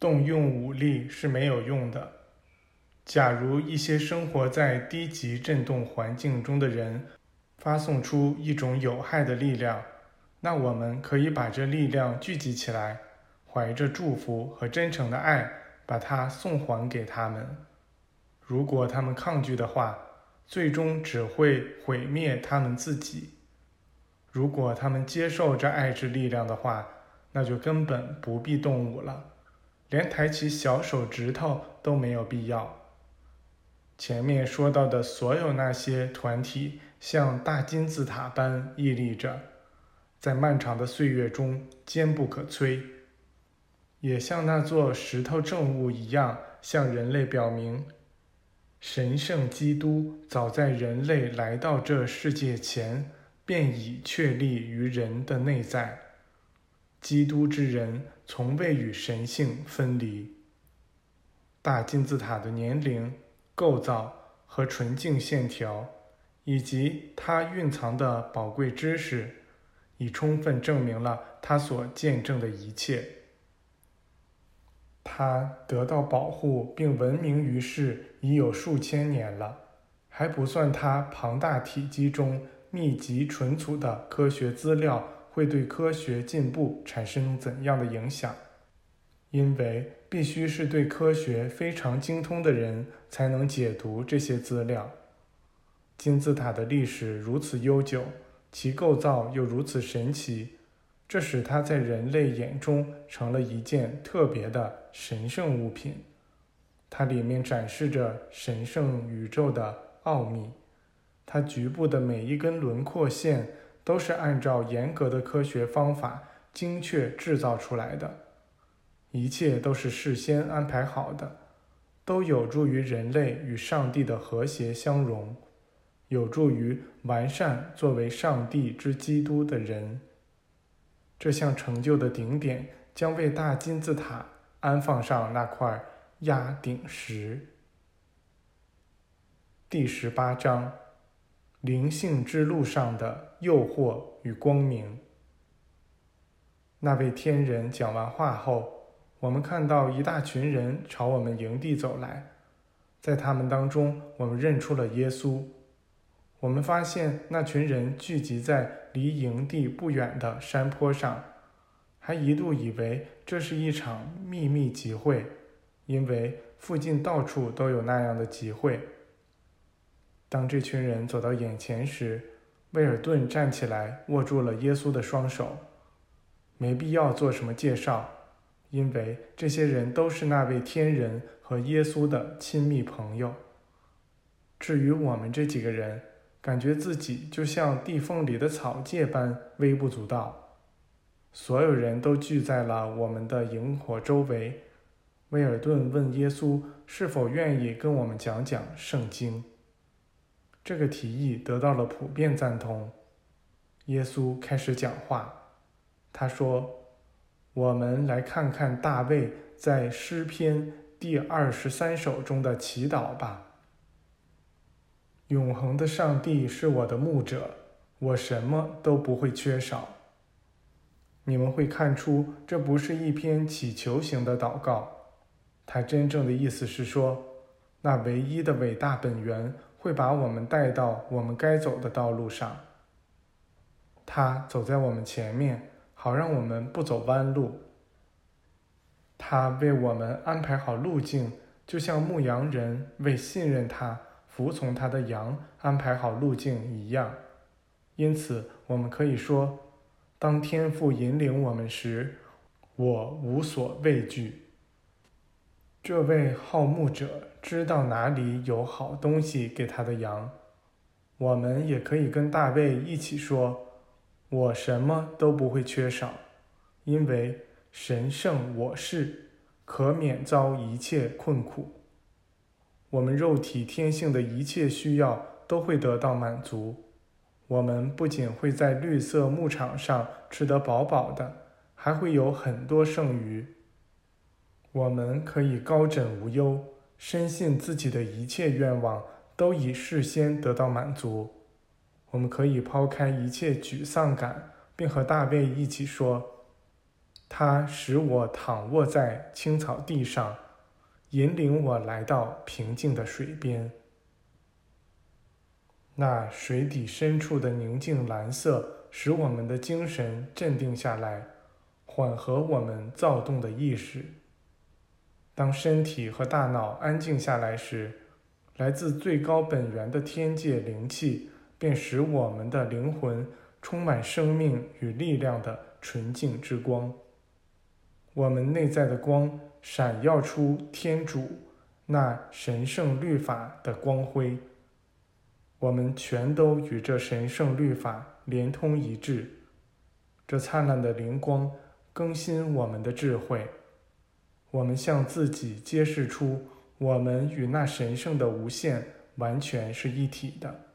动用武力是没有用的。假如一些生活在低级振动环境中的人发送出一种有害的力量，那我们可以把这力量聚集起来，怀着祝福和真诚的爱，把它送还给他们。如果他们抗拒的话，最终只会毁灭他们自己。如果他们接受这爱之力量的话，那就根本不必动武了，连抬起小手指头都没有必要。前面说到的所有那些团体，像大金字塔般屹立着，在漫长的岁月中坚不可摧，也像那座石头证物一样，向人类表明，神圣基督早在人类来到这世界前，便已确立于人的内在。基督之人从未与神性分离。大金字塔的年龄。构造和纯净线条，以及它蕴藏的宝贵知识，已充分证明了它所见证的一切。它得到保护并闻名于世已有数千年了，还不算它庞大体积中密集存储的科学资料会对科学进步产生怎样的影响。因为必须是对科学非常精通的人才能解读这些资料。金字塔的历史如此悠久，其构造又如此神奇，这使它在人类眼中成了一件特别的神圣物品。它里面展示着神圣宇宙的奥秘，它局部的每一根轮廓线都是按照严格的科学方法精确制造出来的。一切都是事先安排好的，都有助于人类与上帝的和谐相融，有助于完善作为上帝之基督的人。这项成就的顶点将为大金字塔安放上那块压顶石。第十八章：灵性之路上的诱惑与光明。那位天人讲完话后。我们看到一大群人朝我们营地走来，在他们当中，我们认出了耶稣。我们发现那群人聚集在离营地不远的山坡上，还一度以为这是一场秘密集会，因为附近到处都有那样的集会。当这群人走到眼前时，威尔顿站起来握住了耶稣的双手。没必要做什么介绍。因为这些人都是那位天人和耶稣的亲密朋友。至于我们这几个人，感觉自己就像地缝里的草芥般微不足道。所有人都聚在了我们的萤火周围。威尔顿问耶稣是否愿意跟我们讲讲圣经。这个提议得到了普遍赞同。耶稣开始讲话，他说。我们来看看大卫在诗篇第二十三首中的祈祷吧。永恒的上帝是我的牧者，我什么都不会缺少。你们会看出，这不是一篇祈求型的祷告，它真正的意思是说，那唯一的伟大本源会把我们带到我们该走的道路上。他走在我们前面。好让我们不走弯路。他为我们安排好路径，就像牧羊人为信任他、服从他的羊安排好路径一样。因此，我们可以说，当天父引领我们时，我无所畏惧。这位好牧者知道哪里有好东西给他的羊。我们也可以跟大卫一起说。我什么都不会缺少，因为神圣我是，可免遭一切困苦。我们肉体天性的一切需要都会得到满足。我们不仅会在绿色牧场上吃得饱饱的，还会有很多剩余。我们可以高枕无忧，深信自己的一切愿望都已事先得到满足。我们可以抛开一切沮丧感，并和大卫一起说：“他使我躺卧在青草地上，引领我来到平静的水边。那水底深处的宁静蓝色，使我们的精神镇定下来，缓和我们躁动的意识。当身体和大脑安静下来时，来自最高本源的天界灵气，便使我们的灵魂充满生命与力量的纯净之光。我们内在的光闪耀出天主那神圣律法的光辉。我们全都与这神圣律法连通一致。这灿烂的灵光更新我们的智慧。我们向自己揭示出，我们与那神圣的无限完全是一体的。